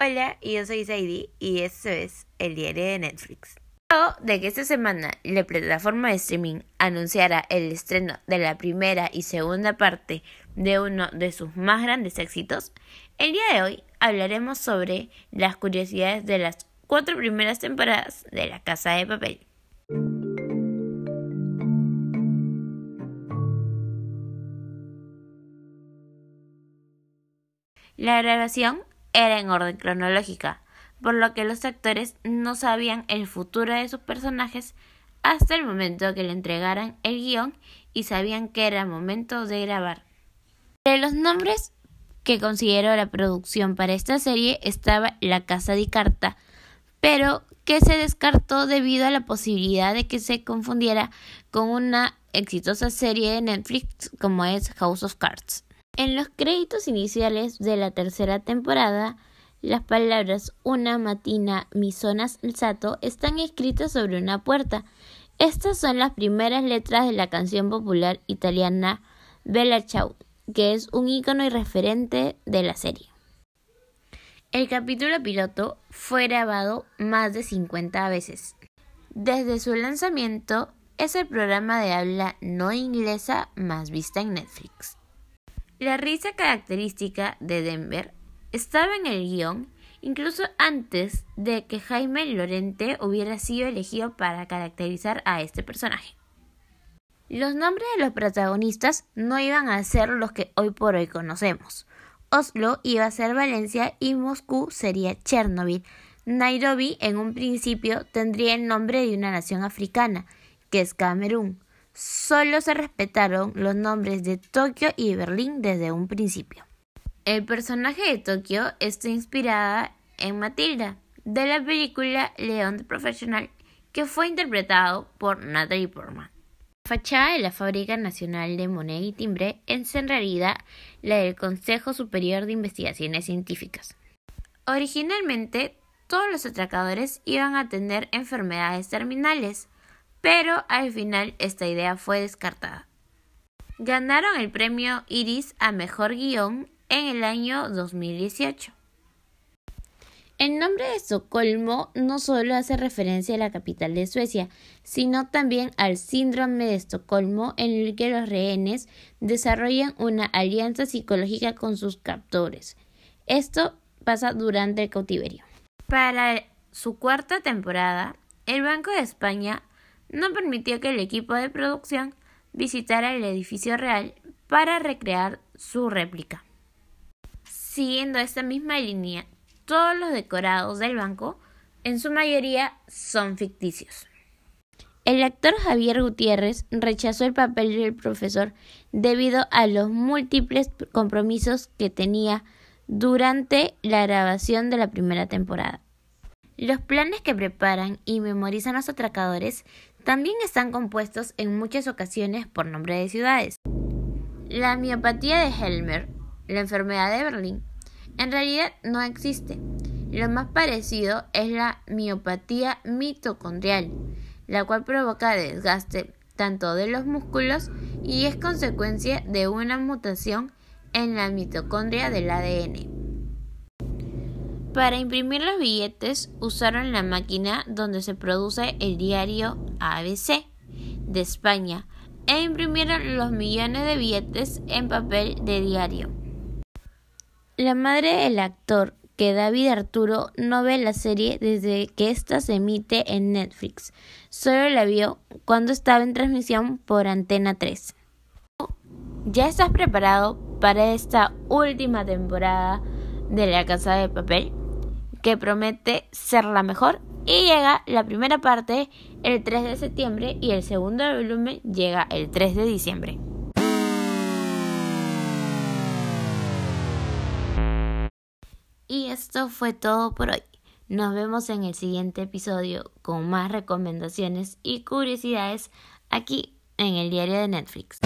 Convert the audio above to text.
Hola, yo soy Sadie y esto es el diario de Netflix. Luego de que esta semana la plataforma de streaming anunciara el estreno de la primera y segunda parte de uno de sus más grandes éxitos, el día de hoy hablaremos sobre las curiosidades de las cuatro primeras temporadas de La Casa de Papel. La grabación era en orden cronológica, por lo que los actores no sabían el futuro de sus personajes hasta el momento que le entregaran el guion y sabían que era momento de grabar. De los nombres que consideró la producción para esta serie estaba La Casa de Carta, pero que se descartó debido a la posibilidad de que se confundiera con una exitosa serie de Netflix como es House of Cards. En los créditos iniciales de la tercera temporada, las palabras una matina mi zonas sato están escritas sobre una puerta. Estas son las primeras letras de la canción popular italiana Bella Ciao, que es un icono y referente de la serie. El capítulo piloto fue grabado más de 50 veces. Desde su lanzamiento, es el programa de habla no inglesa más vista en Netflix. La risa característica de Denver estaba en el guion incluso antes de que Jaime Lorente hubiera sido elegido para caracterizar a este personaje. Los nombres de los protagonistas no iban a ser los que hoy por hoy conocemos. Oslo iba a ser Valencia y Moscú sería Chernobyl. Nairobi en un principio tendría el nombre de una nación africana, que es Camerún solo se respetaron los nombres de Tokio y Berlín desde un principio. El personaje de Tokio está inspirada en Matilda, de la película León de Profesional, que fue interpretado por Natalie Portman. La fachada de la Fábrica Nacional de Moneda y Timbre es en realidad la del Consejo Superior de Investigaciones Científicas. Originalmente, todos los atracadores iban a tener enfermedades terminales, pero al final esta idea fue descartada. Ganaron el premio Iris a Mejor Guión en el año 2018. El nombre de Estocolmo no solo hace referencia a la capital de Suecia, sino también al síndrome de Estocolmo en el que los rehenes desarrollan una alianza psicológica con sus captores. Esto pasa durante el cautiverio. Para su cuarta temporada, el Banco de España no permitió que el equipo de producción visitara el edificio real para recrear su réplica. Siguiendo esta misma línea, todos los decorados del banco, en su mayoría, son ficticios. El actor Javier Gutiérrez rechazó el papel del profesor debido a los múltiples compromisos que tenía durante la grabación de la primera temporada. Los planes que preparan y memorizan los atracadores también están compuestos en muchas ocasiones por nombre de ciudades. La miopatía de Helmer, la enfermedad de Berlín, en realidad no existe. Lo más parecido es la miopatía mitocondrial, la cual provoca desgaste tanto de los músculos y es consecuencia de una mutación en la mitocondria del ADN. Para imprimir los billetes usaron la máquina donde se produce el diario ABC de España e imprimieron los millones de billetes en papel de diario. La madre del actor, que David Arturo no ve la serie desde que ésta se emite en Netflix, solo la vio cuando estaba en transmisión por Antena 3. ¿Ya estás preparado para esta última temporada de La Casa de Papel? que promete ser la mejor y llega la primera parte el 3 de septiembre y el segundo volumen llega el 3 de diciembre. Y esto fue todo por hoy. Nos vemos en el siguiente episodio con más recomendaciones y curiosidades aquí en el diario de Netflix.